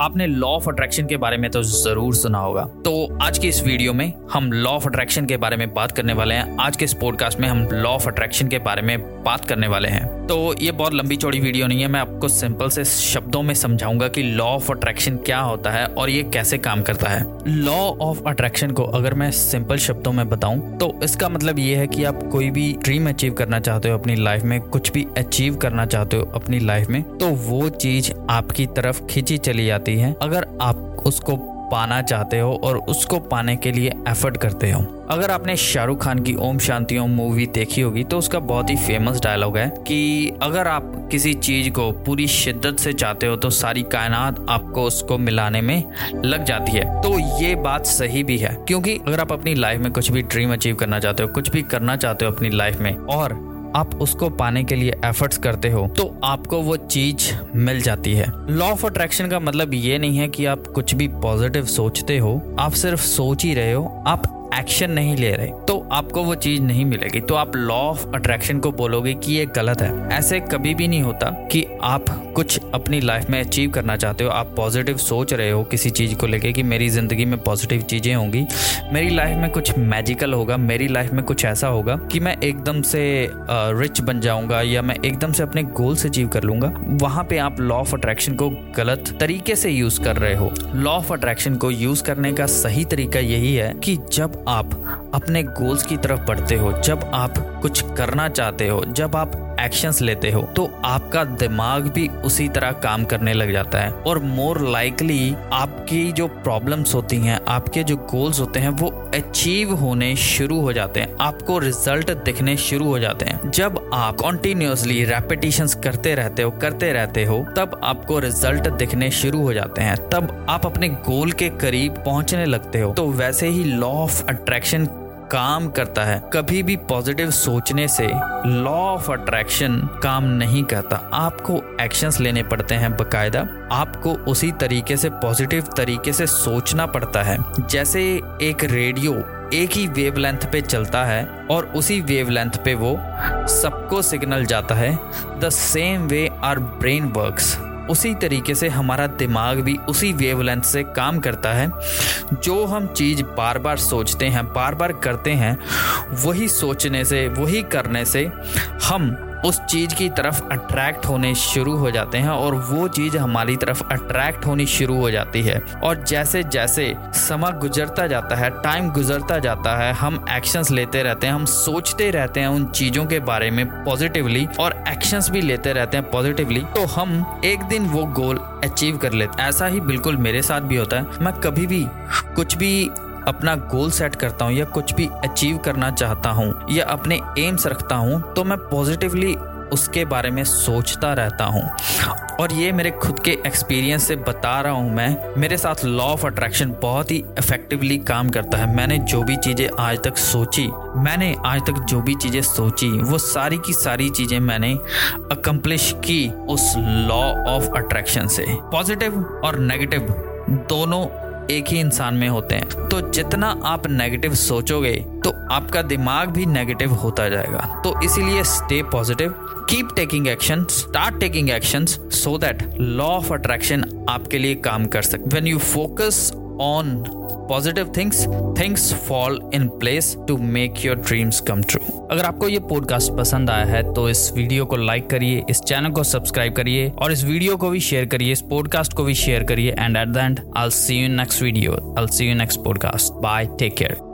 आपने law of attraction के बारे में तो ज़रूर सुना होगा। तो आज के इस वीडियो में हम लॉ ऑफ़ अट्रैक्शन के बारे में बात करने वाले हैं। आज के इस पॉडकास्ट में हम लॉ ऑफ़ अट्रैक्शन के बारे में बात करने वाले हैं। तो ये बहुत लंबी चौड़ी वीडियो नहीं है। मैं आपको सिंपल से शब्दों में समझाऊँगा कि लॉ ऑफ़ अट्रैक्शन क्या होता है और ये कैसे काम करता है। लॉ ऑफ़ अट्रैक्शन को अगर मैं सिंपल शब्दों में बताऊँ तो इसका मतलब ये है कि आप कोई भी ड्रीम अचीव करना चाहते हो अपनी लाइफ में, कुछ भी अचीव करना चाहते हो अपनी लाइफ में तो वो चीज़ आपकी तरफ़ खींची चली जाती है, अगर आप उसको पाना चाहते हो और उसको पाने के लिए एफर्ट करते हो। अगर आपने शाहरुख खान की ओम शांति ओम मूवी देखी होगी तो उसका बहुत ही फ़ेमस डायलॉग है कि अगर आप किसी चीज़ को पूरी शिद्दत से चाहते हो तो सारी कायनात आपको उसको मिलाने में लग जाती है। तो ये बात सही भी है, क्योंकि अगर आप अपनी लाइफ में कुछ भी ड्रीम अचीव करना चाहते हो, कुछ भी करना चाहते हो अपनी लाइफ में, और आप उसको पाने के लिए एफर्ट्स करते हो तो आपको वो चीज़ मिल जाती है। लॉ ऑफ़ अट्रैक्शन का मतलब ये नहीं है कि आप कुछ भी पॉजिटिव सोचते हो, आप सिर्फ़ सोच ही रहे हो, आप एक्शन नहीं ले रहे। तो आपको वो चीज़ नहीं मिलेगी। तो आप लॉ ऑफ़ अट्रैक्शन को बोलोगे कि ये गलत है। ऐसे कभी भी नहीं होता कि आप कुछ अपनी लाइफ में अचीव करना चाहते हो। आप पॉजिटिव सोच रहे हो किसी चीज़ को लेके कि मेरी ज़िंदगी में पॉजिटिव चीज़ें होंगी। मेरी लाइफ में कुछ मैजिकल होगा, मेरी लाइफ में कुछ ऐसा होगा कि मैं एकदम से रिच बन जाऊँगा या मैं एकदम से अपने गोल्स अचीव कर लूँगा। वहाँ पे आप लॉ ऑफ़ अट्रैक्शन को गलत तरीके से यूज़ कर रहे हो। लॉ ऑफ़ अट्रैक्शन को यूज़ करने का सही तरीका यही है कि जब आप अपने गोल्स की तरफ़ बढ़ते हो, जब आप कुछ करना चाहते हो, जब आप एक्शंस लेते हो तो आपका दिमाग भी उसी तरह काम करने लग जाता है। और मोर लाइकली आपकी जो प्रॉब्लम्स होती हैं, आपके जो गोल्स होते हैं, वो अचीव होने शुरू हो जाते हैं। आपको रिज़ल्ट दिखने शुरू हो जाते हैं। जब आप कॉन्टिन्यूसली रेपिटेशन करते रहते हो, करते रहते हो, तब आपको रिज़ल्ट दिखने शुरू हो जाते हैं। तब आप अपने गोल के करीब पहुँचने लगते हो। तो वैसे ही लॉ ऑफ़ अट्रैक्शन काम करता है। कभी भी पॉजिटिव सोचने से लॉ ऑफ़ अट्रैक्शन काम नहीं करता। आपको एक्शंस लेने पड़ते हैं बकायदा। आपको उसी तरीके से पॉजिटिव तरीके से सोचना पड़ता है। जैसे एक रेडियो एक ही वेवलेंथ पे चलता है और उसी वेवलेंथ पे वो सबको सिग्नल जाता है। The same way our brain works उसी तरीके से हमारा दिमाग भी उसी वेवलेंथ से काम करता है। जो हम चीज़ बार बार सोचते हैं बार बार करते हैं, वही सोचने से, वही करने से हम उस चीज़ की तरफ़ अट्रैक्ट होने शुरू हो जाते हैं और वो चीज़ हमारी तरफ़ अट्रैक्ट होनी शुरू हो जाती है। और जैसे जैसे समय गुजरता जाता है टाइम गुजरता जाता है, हम एक्शंस लेते रहते हैं, हम सोचते रहते हैं उन चीज़ों के बारे में पॉजिटिवली और एक्शंस भी लेते रहते हैं पॉजिटिवली तो हम एक दिन वो गोल अचीव कर लेते ऐसा ही बिल्कुल मेरे साथ भी होता है। मैं कभी भी कुछ भी अपना गोल सेट करता हूँ या कुछ भी अचीव करना चाहता हूँ या अपने एम्स रखता हूँ तो मैं पॉजिटिवली उसके बारे में सोचता रहता हूँ। और ये मेरे खुद के एक्सपीरियंस से बता रहा हूँ मैं, मेरे साथ लॉ ऑफ़ अट्रैक्शन बहुत ही इफेक्टिवली काम करता है। मैंने जो भी चीज़ें आज तक सोची, मैंने आज तक जो भी चीज़ें सोची, वो सारी की सारी चीज़ें मैंने अकम्पलिश की उस लॉ ऑफ़ अट्रैक्शन से। पॉजिटिव और नेगेटिव दोनों एक ही इंसान में होते हैं। तो जितना आप नेगेटिव सोचोगे तो आपका दिमाग भी नेगेटिव होता जाएगा। तो इसीलिए stay positive keep taking action start taking action so that law of attraction आपके लिए काम कर सके। When you focus on positive things things fall in place to make your dreams come true अगर आपको ये पॉडकास्ट पसंद आया है तो इस वीडियो को लाइक करिए, इस चैनल को सब्सक्राइब करिए, और इस वीडियो को भी शेयर करिए, इस पॉडकास्ट को भी शेयर करिए and at the end I see you next video I see you next podcast bye take care